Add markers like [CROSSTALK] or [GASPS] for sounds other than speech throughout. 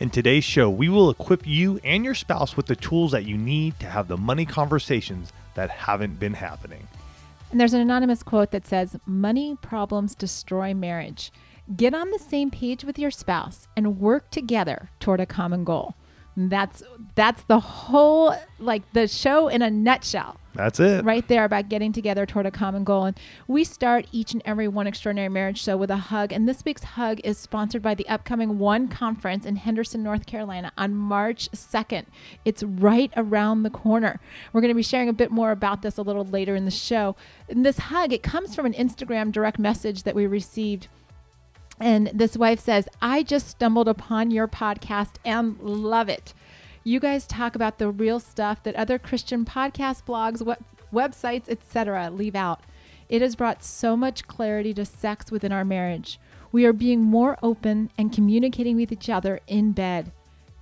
In today's show, we will equip you and your spouse with the tools that you need to have the money conversations that haven't been happening. And there's an anonymous quote that says, Money problems destroy marriage. Get on the same page with your spouse and work together toward a common goal. That's that's the whole like the show in a nutshell. That's it. Right there about getting together toward a common goal. And we start each and every one extraordinary marriage show with a hug. And this week's hug is sponsored by the upcoming One Conference in Henderson, North Carolina on March 2nd. It's right around the corner. We're going to be sharing a bit more about this a little later in the show. And this hug, it comes from an Instagram direct message that we received and this wife says, I just stumbled upon your podcast and love it. You guys talk about the real stuff that other Christian podcast blogs, web- websites, etc. leave out. It has brought so much clarity to sex within our marriage. We are being more open and communicating with each other in bed.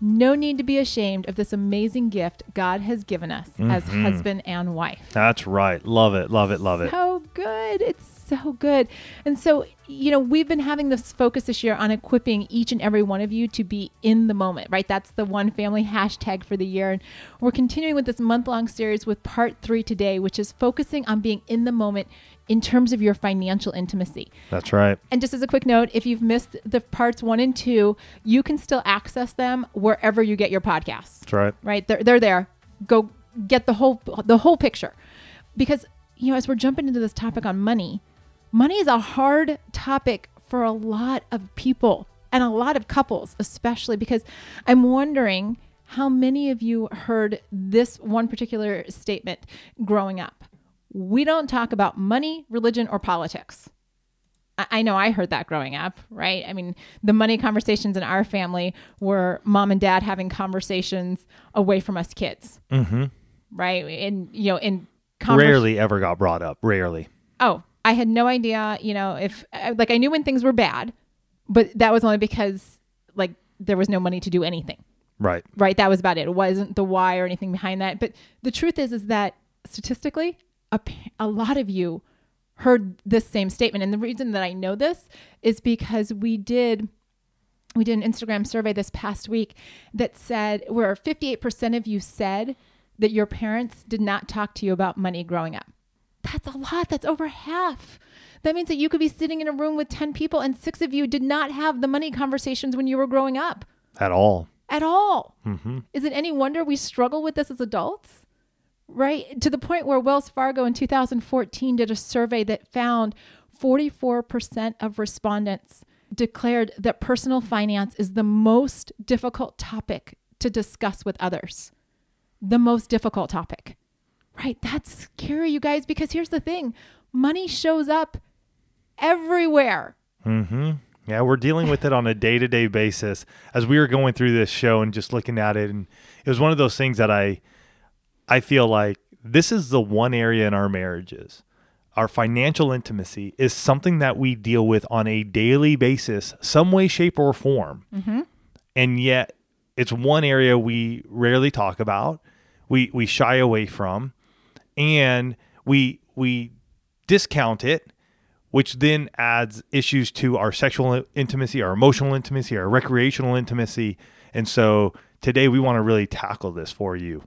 No need to be ashamed of this amazing gift God has given us mm-hmm. as husband and wife. That's right. Love it. Love it. Love it. So good. It's so good. And so, you know, we've been having this focus this year on equipping each and every one of you to be in the moment, right? That's the one family hashtag for the year. And we're continuing with this month long series with part three today, which is focusing on being in the moment in terms of your financial intimacy. That's right. And just as a quick note, if you've missed the parts one and two, you can still access them wherever you get your podcasts. That's right. Right? They're, they're there. Go get the whole the whole picture. Because, you know, as we're jumping into this topic on money, money is a hard topic for a lot of people and a lot of couples, especially because I'm wondering how many of you heard this one particular statement growing up we don't talk about money, religion, or politics. I, know I heard that growing up, right? I mean, the money conversations in our family were mom and dad having conversations away from us kids, mm-hmm. right? And you know, in convers- rarely ever got brought up. Rarely. Oh, I had no idea. You know, if like I knew when things were bad, but that was only because like there was no money to do anything. Right. Right. That was about it. It wasn't the why or anything behind that. But the truth is, is that statistically, a, a lot of you heard this same statement. And the reason that I know this is because we did we did an Instagram survey this past week that said where 58% of you said that your parents did not talk to you about money growing up. That's a lot. That's over half. That means that you could be sitting in a room with 10 people and six of you did not have the money conversations when you were growing up. At all. At all. Mm-hmm. Is it any wonder we struggle with this as adults? right? To the point where Wells Fargo in 2014 did a survey that found 44% of respondents declared that personal finance is the most difficult topic to discuss with others. The most difficult topic. Right? That's scary, you guys, because here's the thing money shows up everywhere. Mm-hmm. Yeah, we're dealing with it on a day to day basis. As we were going through this show and just looking at it, and it was one of those things that I I feel like this is the one area in our marriages. Our financial intimacy is something that we deal with on a daily basis, some way, shape, or form. Mm-hmm. And yet, it's one area we rarely talk about, we, we shy away from, and we, we discount it, which then adds issues to our sexual intimacy, our emotional intimacy, our recreational intimacy. And so today we want to really tackle this for you.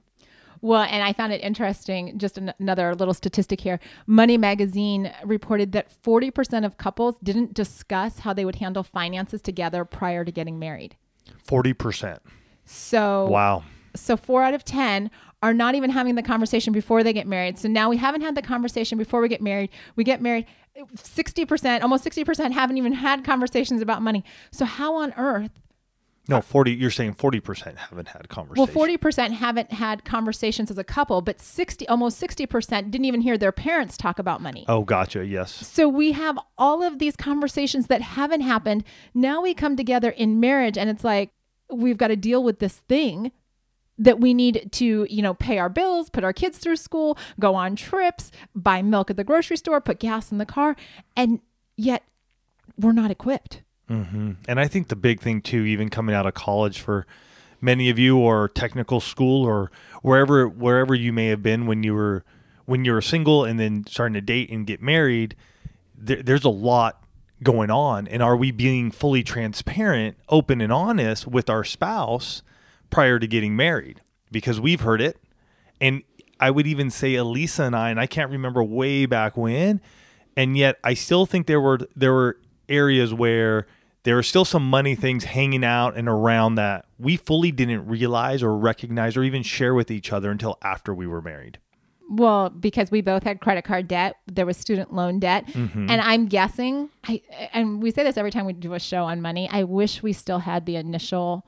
Well, and I found it interesting. Just an- another little statistic here. Money Magazine reported that 40% of couples didn't discuss how they would handle finances together prior to getting married. 40%. So, wow. So, four out of 10 are not even having the conversation before they get married. So now we haven't had the conversation before we get married. We get married. 60%, almost 60% haven't even had conversations about money. So, how on earth no, forty. You're saying forty percent haven't had conversations. Well, forty percent haven't had conversations as a couple, but sixty, almost sixty percent, didn't even hear their parents talk about money. Oh, gotcha. Yes. So we have all of these conversations that haven't happened. Now we come together in marriage, and it's like, we've got to deal with this thing that we need to, you know, pay our bills, put our kids through school, go on trips, buy milk at the grocery store, put gas in the car, and yet we're not equipped. Mm-hmm. And I think the big thing too, even coming out of college for many of you, or technical school, or wherever wherever you may have been when you were when you were single and then starting to date and get married, there, there's a lot going on. And are we being fully transparent, open, and honest with our spouse? Prior to getting married because we've heard it. And I would even say Elisa and I, and I can't remember way back when, and yet I still think there were there were areas where there were still some money things hanging out and around that we fully didn't realize or recognize or even share with each other until after we were married. Well, because we both had credit card debt, there was student loan debt, Mm-hmm. and I'm guessing. I and we say this every time we do a show on money. I wish we still had the initial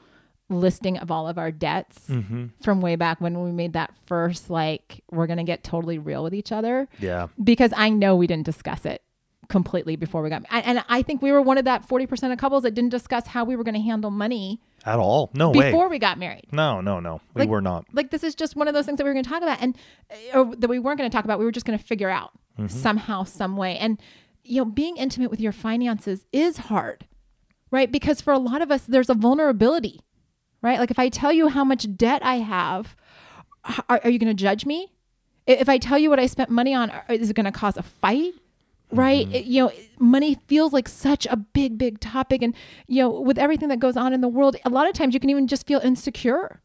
listing of all of our debts Mm-hmm. from way back when we made that first like we're gonna get totally real with each other Yeah. because I know we didn't discuss it completely before we got and- and I think we were one of that 40% of couples that didn't discuss how we were going to handle money At all. No way. before we got married. No, no, no. We Like- were not. Like this is just one of those things that we were going to talk about and or that we weren't going to talk about. We were just going to figure out somehow some way. And you know, being intimate with your finances is hard. Right? Because for a lot of us there's a vulnerability. Right? Like if I tell you how much debt I have, are, are you going to judge me? If I tell you what I spent money on, is it going to cause a fight? Right? Mm-hmm. It- you know, money feels like such a big, big topic. And, you know, with everything that goes on in the world, a lot of times you can even just feel insecure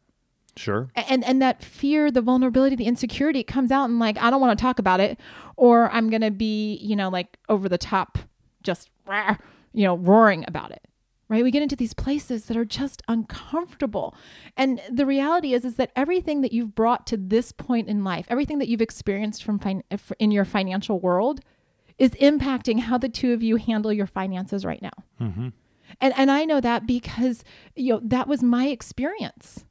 Sure. and and that fear the vulnerability the insecurity it comes out and like i don't want to talk about it or i'm gonna be you know like over the top just you know roaring about it right we get into these places that are just uncomfortable and the reality is is that everything that you've brought to this point in life everything that you've experienced from fin- in your financial world is impacting how the two of you handle your finances right now Mm-hmm. and and I know that because you know that was my experience.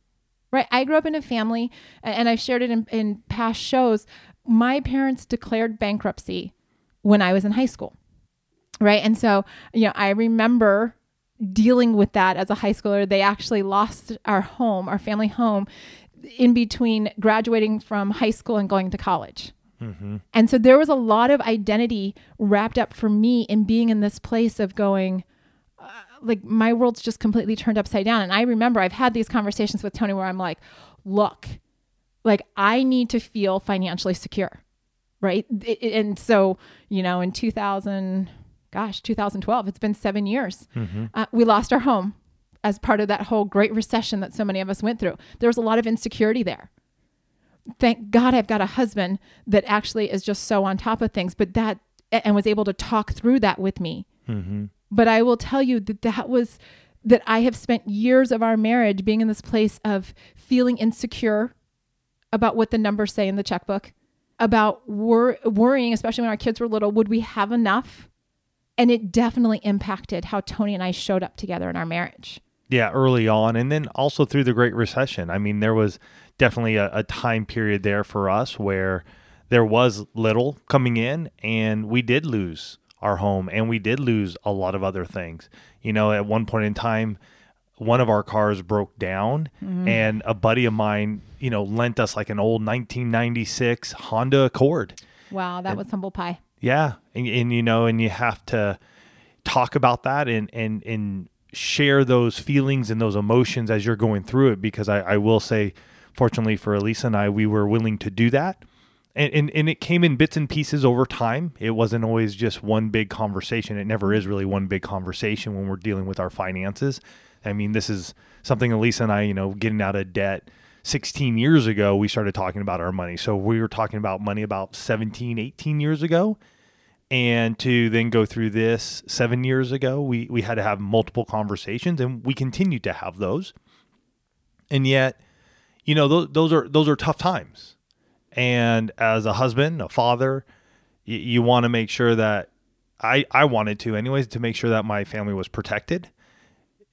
Right? I grew up in a family and I've shared it in, in past shows. My parents declared bankruptcy when I was in high school. Right? And so, you know, I remember dealing with that as a high schooler. They actually lost our home, our family home in between graduating from high school and going to college. Mm-hmm. And so there was a lot of identity wrapped up for me in being in this place of going, uh, like, my world's just completely turned upside down. And I remember I've had these conversations with Tony where I'm like, look, like, I need to feel financially secure. Right. It- it- and so, you know, in 2000, gosh, 2012, it's been seven years, Mm-hmm. uh, we lost our home as part of that whole great recession that so many of us went through. There was a lot of insecurity there thank God I've got a husband that actually is just so on top of things, but that and was able to talk through that with me. Mm-hmm. But I will tell you that that was that I have spent years of our marriage being in this place of feeling insecure about what the numbers say in the checkbook, about wor- worrying, especially when our kids were little, would we have enough? And it definitely impacted how Tony and I showed up together in our marriage. Yeah, early on, and then also through the Great Recession. I mean, there was definitely a, a time period there for us where there was little coming in, and we did lose our home, and we did lose a lot of other things. You know, at one point in time, one of our cars broke down, mm-hmm. and a buddy of mine, you know, lent us like an old 1996 Honda Accord. Wow, that was humble pie. Yeah, and, and you know, and you have to talk about that and and and share those feelings and those emotions as you're going through it. Because I, I will say, fortunately for Elisa and I, we were willing to do that, and, and and it came in bits and pieces over time. It wasn't always just one big conversation. It never is really one big conversation when we're dealing with our finances. I mean, this is something Elisa and I, you know, getting out of debt. 16 years ago we started talking about our money. So we were talking about money about 17 18 years ago. And to then go through this seven years ago we we had to have multiple conversations and we continue to have those. And yet you know those, those are those are tough times. And as a husband a father you, you want to make sure that i i wanted to anyways to make sure that my family was protected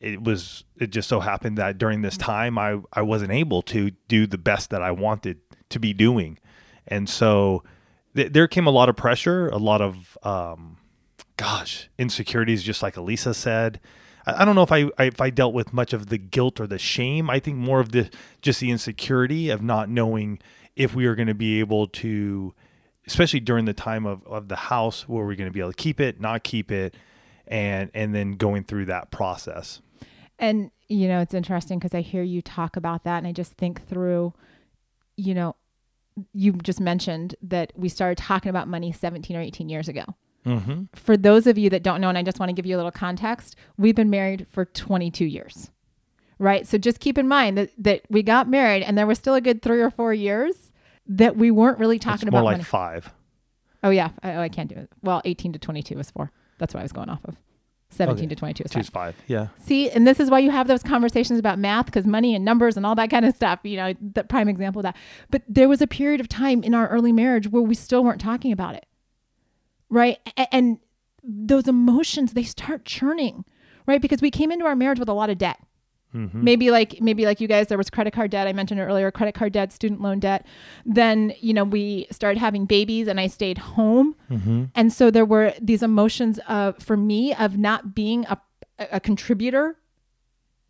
it was it just so happened that during this time I I wasn't able to do the best that I wanted to be doing, and so th- there came a lot of pressure, a lot of um, gosh insecurities, just like Elisa said. I I don't know if I, I if I dealt with much of the guilt or the shame. I think more of the just the insecurity of not knowing if we are going to be able to, especially during the time of, of the house, were we're going to be able to keep it, not keep it, and and then going through that process. And you know, it's interesting because I hear you talk about that, and I just think through, you know, you just mentioned that we started talking about money 17 or 18 years ago. Mm-hmm. For those of you that don't know, and I just want to give you a little context, we've been married for 22 years, right? So just keep in mind that that we got married, and there was still a good three or four years that we weren't really talking It's more about like money. five. Oh yeah, I, oh, I can't do it. Well, 18 to 22 is four. That's what I was going off of. 17 Okay. to 22 is five. five. Yeah. See, and this is why you have those conversations about math because money and numbers and all that kind of stuff, you know, the prime example of that. But there was a period of time in our early marriage where we still weren't talking about it. Right? And those emotions, they start churning, right? Because we came into our marriage with a lot of debt. Mm-hmm. Maybe like maybe like you guys, there was credit card debt. I mentioned it earlier, credit card debt, student loan debt. Then you know we started having babies, and I stayed home, Mm-hmm. and so there were these emotions of for me of not being a, a contributor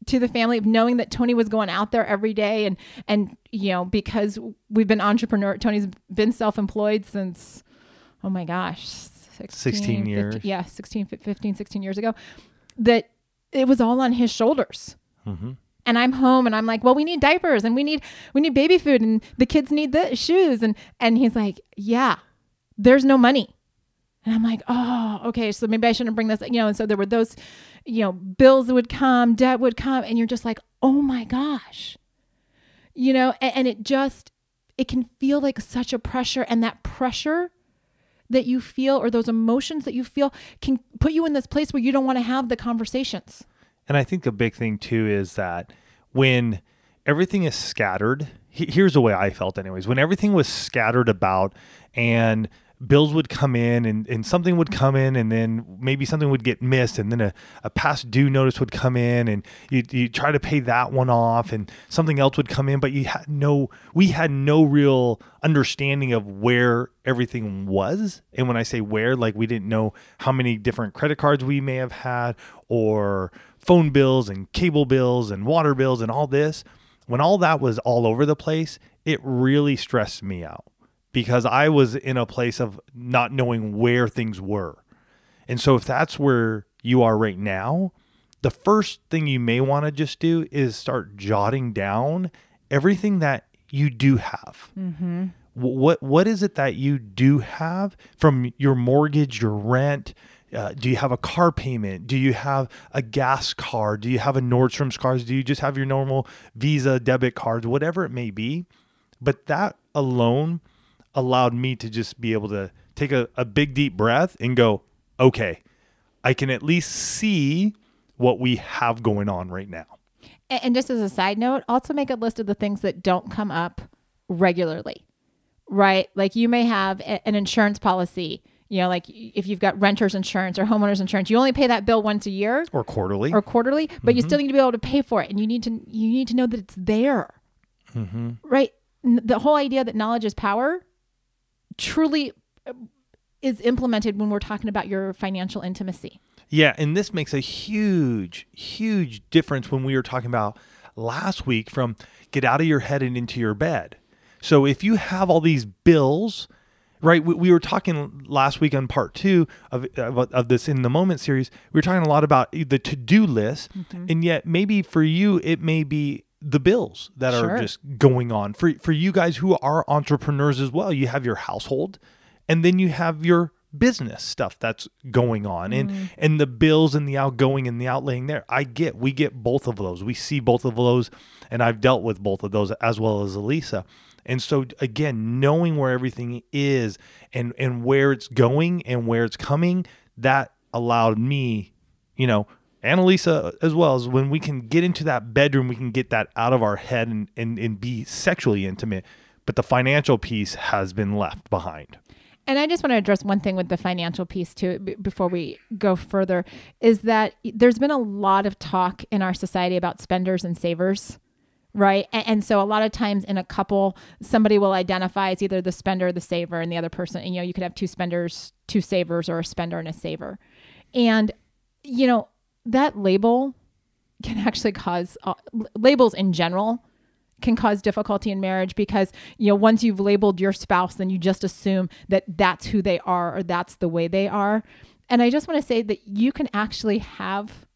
to the family of knowing that Tony was going out there every day and and you know because we've been entrepreneur Tony's been self-employed since oh my gosh 16, 16 years. 15 yeah 16 15 16 years ago that it was all on his shoulders Mm-hmm. and I'm home and I'm like, well, we need diapers and we need we need baby food and the kids need the shoes and and he's like, yeah, there's no money. And I'm like, oh, okay, so maybe I shouldn't bring this, you know. And so there were those, you know, bills would come, debt would come, and you're just like, oh my gosh, you know, and, and it just it can feel like such a pressure, and that pressure that you feel or those emotions that you feel can put you in this place where you don't want to have the conversations. And I think the big thing too is that when everything is scattered, he- here's the way I felt, anyways. When everything was scattered about and bills would come in and, and something would come in and then maybe something would get missed and then a, a past due notice would come in and you, you try to pay that one off and something else would come in but you had no we had no real understanding of where everything was. And when i say where like we didn't know how many different credit cards we may have had or phone bills and cable bills and water bills and all this. When all that was all over the place it really stressed me out because I was in a place of not knowing where things were. And so if that's where you are right now, the first thing you may want to just do is start jotting down everything that you do have. Mm-hmm. What what is it that you do have from your mortgage, your rent? Uh, do you have a car payment? Do you have a gas card? Do you have a Nordstrom's cards? Do you just have your normal Visa debit cards? Whatever it may be, but that alone allowed me to just be able to take a, a big deep breath and go, okay, I can at least see what we have going on right now. And, and just as a side note, also make a list of the things that don't come up regularly, right? Like you may have an insurance policy, you know, like if you've got renter's insurance or homeowner's insurance, you only pay that bill once a year Or quarterly. or quarterly, but you still need to be able to pay for it, and you need to you need to know that it's there, mm-hmm. right? N- The whole idea that knowledge is power truly uh, is implemented when we're talking about your financial intimacy. Yeah, and this makes a huge, huge difference when we were talking about last week from get out of your head and into your bed. So if you have all these bills, right? We, we were talking last week on part two of, of of this in the moment series. We were talking a lot about the to do list, and yet maybe for you it may be the bills that Sure. are just going on. For for you guys who are entrepreneurs as well, you have your household, and then you have your business stuff that's going on. And mm-hmm. and the bills and the outgoing and the outlaying there. I get we get both of those. We see both of those and i've dealt with both of those as well as elisa. And so again knowing where everything is and and where it's going and where it's coming that allowed me you know and elisa as well as when we can get into that bedroom we can get that out of our head and and, and be sexually intimate but the financial piece has been left behind And I just want to address one thing with the financial piece too b- before we go further is that there's been a lot of talk in our society about spenders and savers. Right. And, and so a lot of times in a couple, somebody will identify as either the spender or the saver, and the other person, and you know, you could have two spenders, two savers, or a spender and a saver. And, you know, that label can actually cause uh, labels in general can cause difficulty in marriage because you know once you've labeled your spouse then you just assume that that's who they are or that's the way they are and i just want to say that you can actually have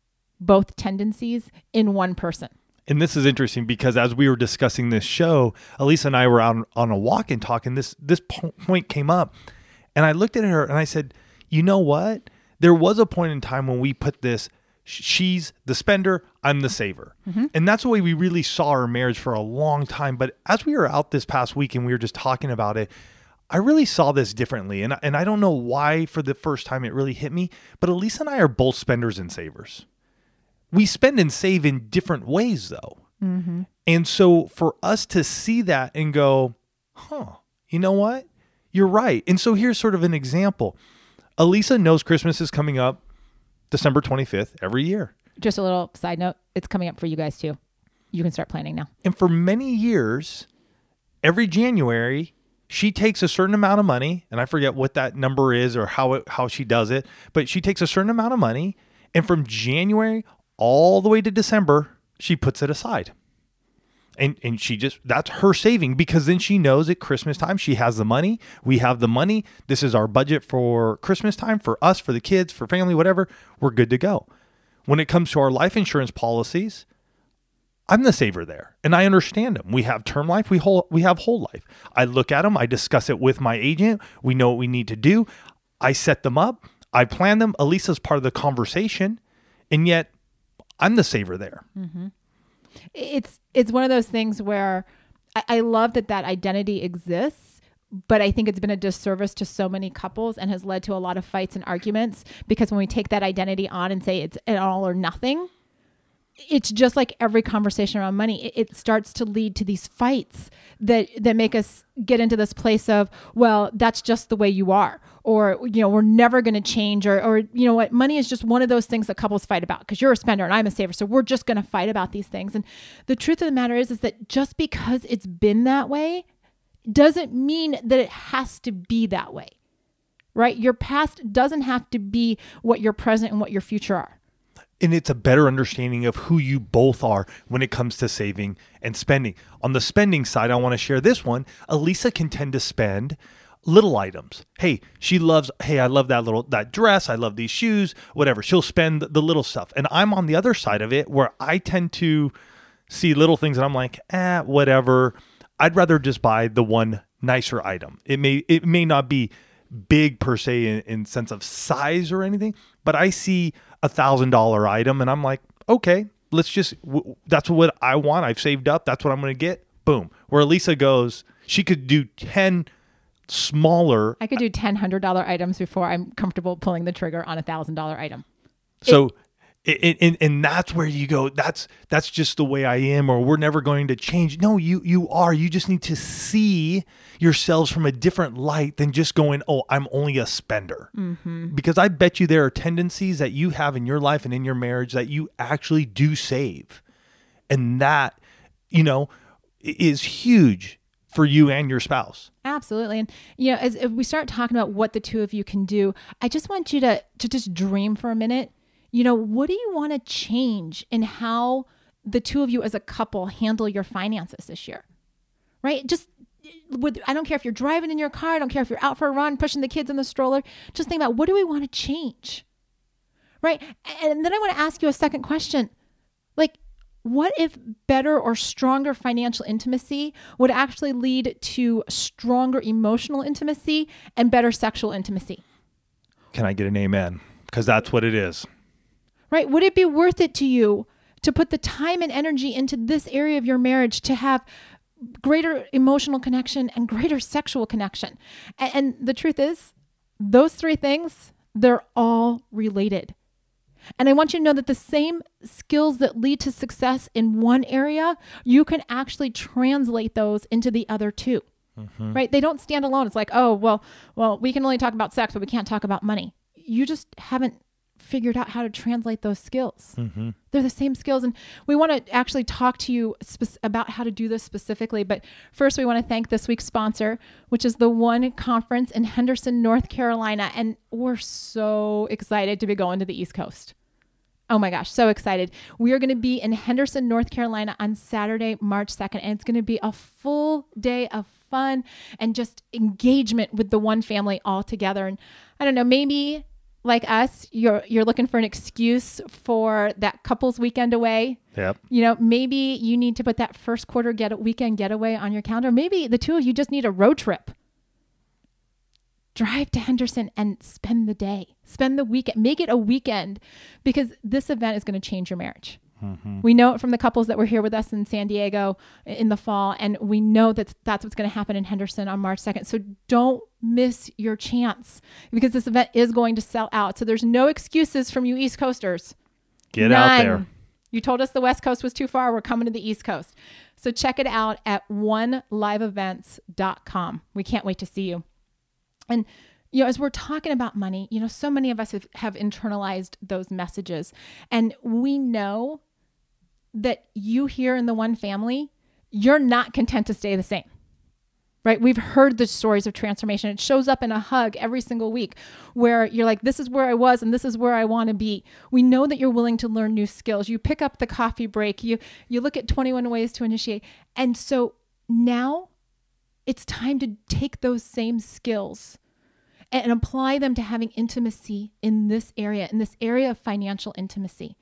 both tendencies in one person And this is interesting because as we were discussing this show, Elisa and I were out on a walk and talking. This this point came up, and I looked at her and I said, "You know what? There was a point in time when we put this. Sh- She's the spender. I'm the saver, mm-hmm. and that's the way we really saw our marriage for a long time. But as we were out this past week and we were just talking about it, I really saw this differently, and and I don't know why. For the first time, it really hit me. But Elisa and I are both spenders and savers we spend and save in different ways though mm-hmm. and so for us to see that and go huh you know what you're right and so here's sort of an example elisa knows christmas is coming up december 25th every year. Just a little side note it's coming up for you guys too. You can start planning now. And for many years every january she takes a certain amount of money and i forget what that number is or how it, how she does it but she takes a certain amount of money and from january all the way to december she puts it aside and and she just that's her saving because then she knows at christmas time she has the money we have the money this is our budget for christmas time for us for the kids for family whatever we're good to go when it comes to our life insurance policies I'm the saver there, and I understand them. We have term life, we whole, we have whole life. I look at them, I discuss it with my agent. We know what we need to do. I set them up, I plan them. Elisa's part of the conversation, and yet I'm the saver there. Mm-hmm. It's it's one of those things where I, I love that that identity exists but i think it's been a disservice to so many couples and has led to a lot of fights and arguments because when we take that identity on and say it's an all or nothing it's just like every conversation around money. It, it starts to lead to these fights that that make us get into this place of well that's just the way you are or you know we're never going to change or or you know what money is just one of those things that couples fight about because you're a spender and I'm a saver so we're just going to fight about these things and the truth of the matter is is that just because it's been that way doesn't mean that it has to be that way right your past doesn't have to be what your present and what your future are and it's a better understanding of who you both are when it comes to saving and spending. On the spending side, I want to share this one. Elisa can tend to spend little items. Hey, she loves, hey, I love that little that dress, I love these shoes, whatever. She'll spend the little stuff. And I'm on the other side of it where I tend to see little things and I'm like, "Eh, whatever. I'd rather just buy the one nicer item. It may it may not be big per se in, in sense of size or anything, but I see a thousand dollar item and I'm like, okay, let's just w- that's what I want. I've saved up. That's what I'm going to get. Boom. Where Lisa goes, she could do ten smaller. I could do ten hundred dollar items before I'm comfortable pulling the trigger on a thousand dollar item. So. it, and, and that's where you go that's that's just the way i am or we're never going to change no you you are you just need to see yourselves from a different light than just going oh i'm only a spender mm-hmm. because i bet you there are tendencies that you have in your life and in your marriage that you actually do save and that you know is huge for you and your spouse Absolutely. And you know, as we start talking about what the two of you can do, I just want you to to just dream for a minute. You know, what do you want to change in how the two of you as a couple handle your finances this year? Right? Just with I don't care if you're driving in your car, I don't care if you're out for a run, pushing the kids in the stroller. Just think about what do we want to change? Right? And then I want to ask you a second question. What if better or stronger financial intimacy would actually lead to stronger emotional intimacy and better sexual intimacy? can i get an amen because that's what it is Right? Would it be worth it to you to put the time and energy into this area of your marriage to have greater emotional connection and greater sexual connection? And, and the truth is, those three things, they're all related. And I want you to know that the same skills that lead to success in one area, you can actually translate those into the other 2 mm-hmm. Right? They don't stand alone. It's like, oh, well, well, we can only talk about sex, but we can't talk about money. You just haven't figured out how to translate those skills. Mm-hmm. They're the same skills. And we want to actually talk to you spe- about how to do this specifically. But first, we want to thank this week's sponsor, which is the One Conference in Henderson, North Carolina. And we're so excited to be going to the East Coast. Oh my gosh, so excited. We are going to be in Henderson, North Carolina on Saturday, March 2nd, and it's going to be a full day of fun and just engagement with the one family all together. And I don't know, maybe like us, you're you're looking for an excuse for that couples weekend away. Yep. You know, maybe you need to put that first quarter get weekend getaway on your calendar. Maybe the two of you just need a road trip. Drive to Henderson and spend the day. Spend the weekend. Make it a weekend because this event is going to change your marriage. Mm-hmm. We know it from the couples that were here with us in San Diego in the fall, and we know that that's what's going to happen in Henderson on March 2nd. So don't miss your chance because this event is going to sell out. So there's no excuses from you East Coasters. Get None. out there. You told us the West Coast was too far. We're coming to the East Coast. So check it out at oneliveevents.com. We can't wait to see you. And you know, as we're talking about money, you know, so many of us have, have internalized those messages. And we know that you hear in the one family, you're not content to stay the same. Right? We've heard the stories of transformation. It shows up in a hug every single week where you're like, this is where I was and this is where I want to be. We know that you're willing to learn new skills. You pick up the coffee break, you you look at 21 ways to initiate. And so now it's time to take those same skills and apply them to having intimacy in this area, in this area of financial intimacy.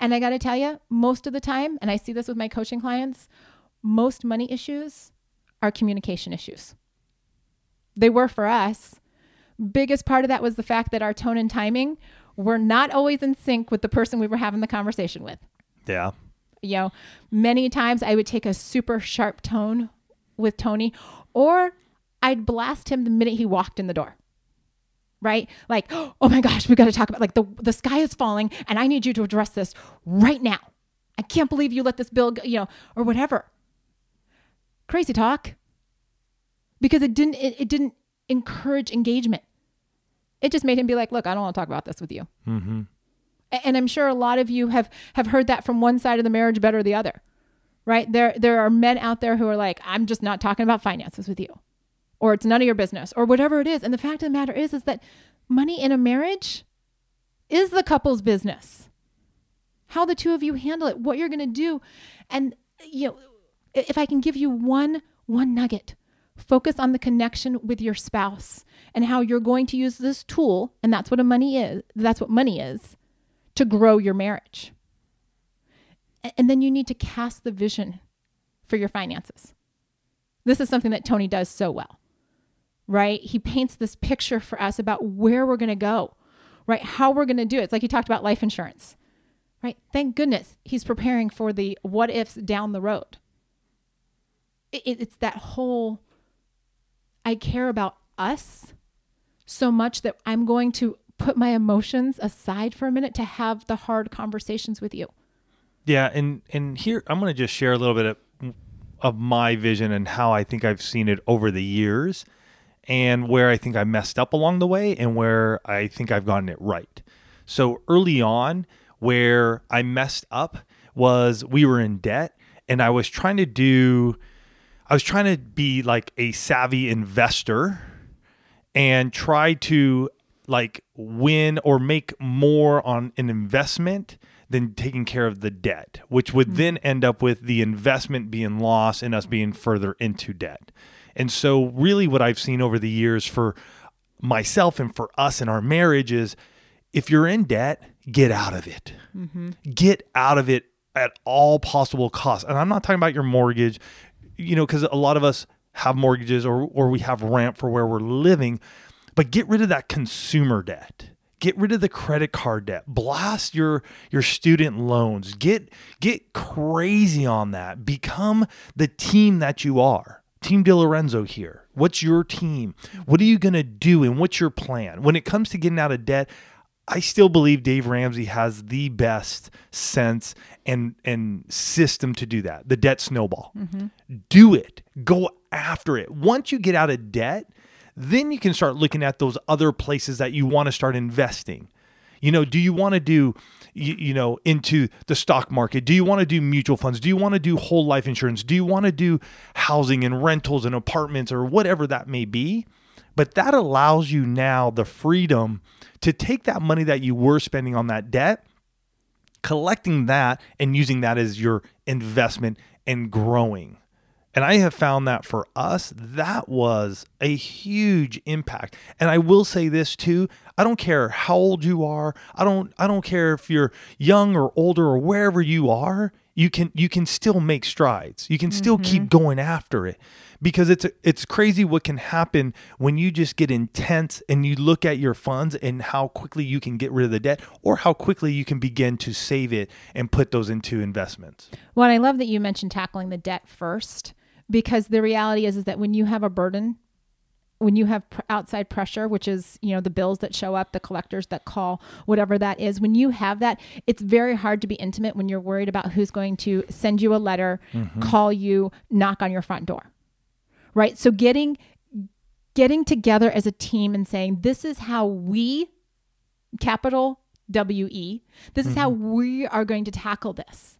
And I got to tell you, most of the time, and I see this with my coaching clients, most money issues are communication issues. They were for us. Biggest part of that was the fact that our tone and timing were not always in sync with the person we were having the conversation with. Yeah. You know, many times I would take a super sharp tone with Tony, or I'd blast him the minute he walked in the door right? Like, [GASPS] oh my gosh, we got to talk about like the the sky is falling and I need you to address this right now. I can't believe you let this bill go, you know, or whatever. Crazy talk. Because it didn't it, it didn't encourage engagement. It just made him be like, look, I don't want to talk about this with you. Mm-hmm. And I'm sure a lot of you have have heard that from one side of the marriage better the other. Right? There there are men out there who are like, I'm just not talking about finances with you or it's none of your business or whatever it is. And the fact of the matter is is that money in a marriage is the couple's business. How the two of you handle it, what you're going to do. And you know, if I can give you one one nugget, focus on the connection with your spouse and how you're going to use this tool and that's what a money is. That's what money is to grow your marriage. And then you need to cast the vision for your finances. This is something that Tony does so well right? He paints this picture for us about where we're going to go, right? How we're going to do it. It's like he talked about life insurance, right? Thank goodness he's preparing for the what ifs down the road. It, it's that whole, I care about us so much that I'm going to put my emotions aside for a minute to have the hard conversations with you. Yeah, and and here I'm going to just share a little bit of, of my vision and how I think I've seen it over the years and where I think I messed up along the way and where I think I've gotten it right. So early on, where I messed up was we were in debt and I was trying to do, I was trying to be like a savvy investor and try to like win or make more on an investment than taking care of the debt, which would mm-hmm. then end up with the investment being lost and us being further into debt. And so, really, what I've seen over the years for myself and for us in our marriage is if you're in debt, get out of it. Mm-hmm. Get out of it at all possible costs. And I'm not talking about your mortgage, you know, because a lot of us have mortgages or, or we have rent for where we're living, but get rid of that consumer debt. Get rid of the credit card debt. Blast your your student loans. Get get crazy on that. Become the team that you are. Team DiLorenzo here. What's your team? What are you going to do and what's your plan? When it comes to getting out of debt, I still believe Dave Ramsey has the best sense and and system to do that. The debt snowball. Mm-hmm. Do it. Go after it. Once you get out of debt, then you can start looking at those other places that you want to start investing. You know, do you want to do you, you know, into the stock market? Do you want to do mutual funds? Do you want to do whole life insurance? Do you want to do housing and rentals and apartments or whatever that may be? But that allows you now the freedom to take that money that you were spending on that debt collecting that and using that as your investment and growing. And I have found that for us, that was a huge impact. And I will say this too, I don't care how old you are. I don't I don't care if you're young or older or wherever you are, you can you can still make strides. You can still mm-hmm. keep going after it because it's it's crazy what can happen when you just get intense and you look at your funds and how quickly you can get rid of the debt or how quickly you can begin to save it and put those into investments. Well, I love that you mentioned tackling the debt first because the reality is is that when you have a burden when you have pr- outside pressure which is you know the bills that show up the collectors that call whatever that is when you have that it's very hard to be intimate when you're worried about who's going to send you a letter mm-hmm. call you knock on your front door right? So getting getting together as a team and saying this is how we capital W E this mm-hmm. is how mm-hmm. we are going to tackle this.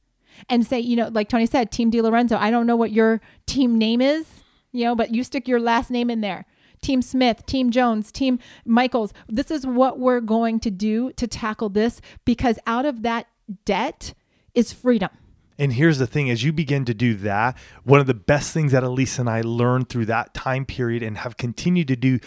And say, you know, like Tony said, Team DiLorenzo, I don't know what your team name is, you know, but you stick your last name in there. Team Smith, Team Jones, Team Michaels. This is what we're going to do to tackle this because out of that debt is freedom. And here's the thing as you begin to do that, one of the best things that Elisa and I learned through that time period and have continued to do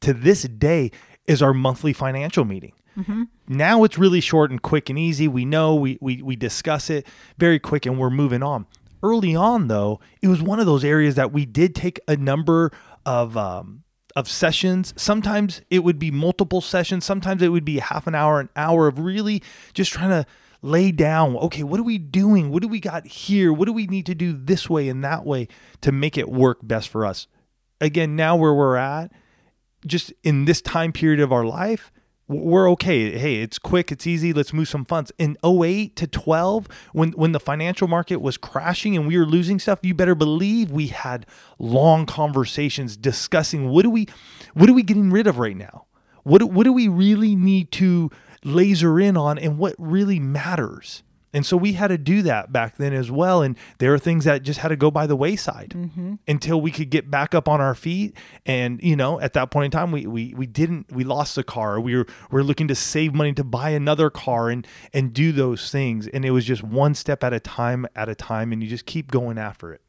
to this day is our monthly financial meeting. Mm-hmm. Now it's really short and quick and easy. We know, we, we, we discuss it very quick and we're moving on. Early on, though, it was one of those areas that we did take a number of um, of sessions. Sometimes it would be multiple sessions. Sometimes it would be half an hour, an hour of really just trying to lay down okay what are we doing what do we got here what do we need to do this way and that way to make it work best for us again now where we're at just in this time period of our life we're okay. Hey it's quick it's easy let's move some funds. In 08 to 12 when when the financial market was crashing and we were losing stuff you better believe we had long conversations discussing what do we what are we getting rid of right now? What what do we really need to laser in on and what really matters. And so we had to do that back then as well. And there are things that just had to go by the wayside mm-hmm. until we could get back up on our feet. And, you know, at that point in time, we, we, we didn't, we lost the car. We were, we were looking to save money to buy another car and, and do those things. And it was just one step at a time at a time. And you just keep going after it.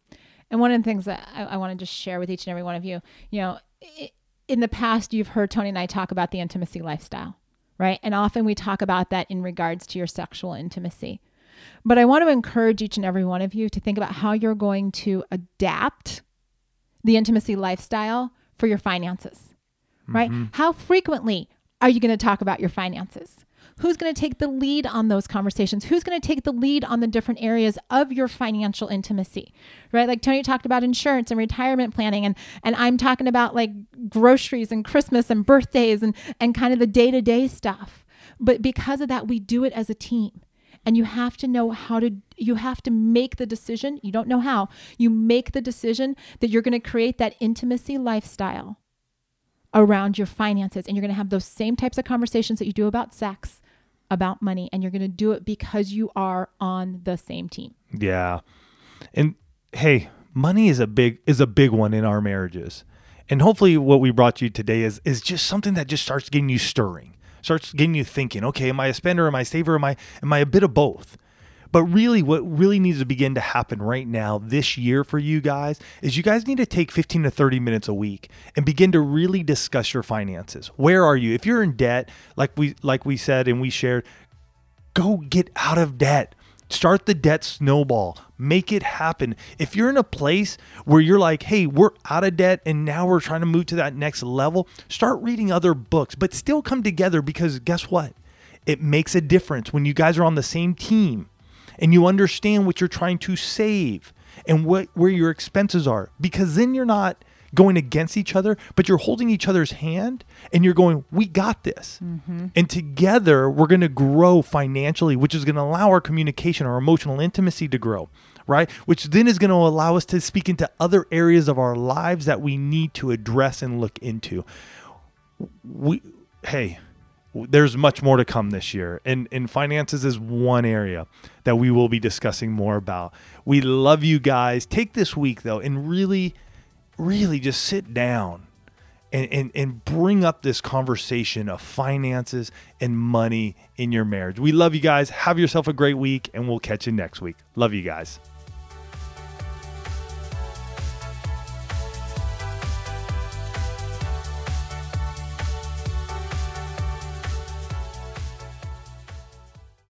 And one of the things that I, I want to just share with each and every one of you, you know, in the past, you've heard Tony and I talk about the intimacy lifestyle right? And often we talk about that in regards to your sexual intimacy. But I want to encourage each and every one of you to think about how you're going to adapt the intimacy lifestyle for your finances, right? Mm-hmm. How frequently are you going to talk about your finances? Who's going to take the lead on those conversations? Who's going to take the lead on the different areas of your financial intimacy? Right? Like Tony talked about insurance and retirement planning and and I'm talking about like groceries and Christmas and birthdays and and kind of the day-to-day stuff. But because of that we do it as a team. And you have to know how to you have to make the decision. You don't know how. You make the decision that you're going to create that intimacy lifestyle around your finances and you're going to have those same types of conversations that you do about sex about money and you're going to do it because you are on the same team. Yeah. And hey, money is a big is a big one in our marriages. And hopefully what we brought you today is is just something that just starts getting you stirring. Starts getting you thinking, okay, am I a spender, am I a saver, am I am I a bit of both? But really, what really needs to begin to happen right now this year for you guys is you guys need to take 15 to 30 minutes a week and begin to really discuss your finances. Where are you? If you're in debt, like we like we said and we shared, go get out of debt. Start the debt snowball. Make it happen. If you're in a place where you're like, hey, we're out of debt and now we're trying to move to that next level, start reading other books, but still come together because guess what? It makes a difference when you guys are on the same team and you understand what you're trying to save and what where your expenses are because then you're not going against each other but you're holding each other's hand and you're going we got this mm-hmm. and together we're going to grow financially which is going to allow our communication our emotional intimacy to grow right which then is going to allow us to speak into other areas of our lives that we need to address and look into we hey there's much more to come this year and and finances is one area that we will be discussing more about we love you guys take this week though and really really just sit down and, and, and bring up this conversation of finances and money in your marriage. We love you guys. Have yourself a great week, and we'll catch you next week. Love you guys.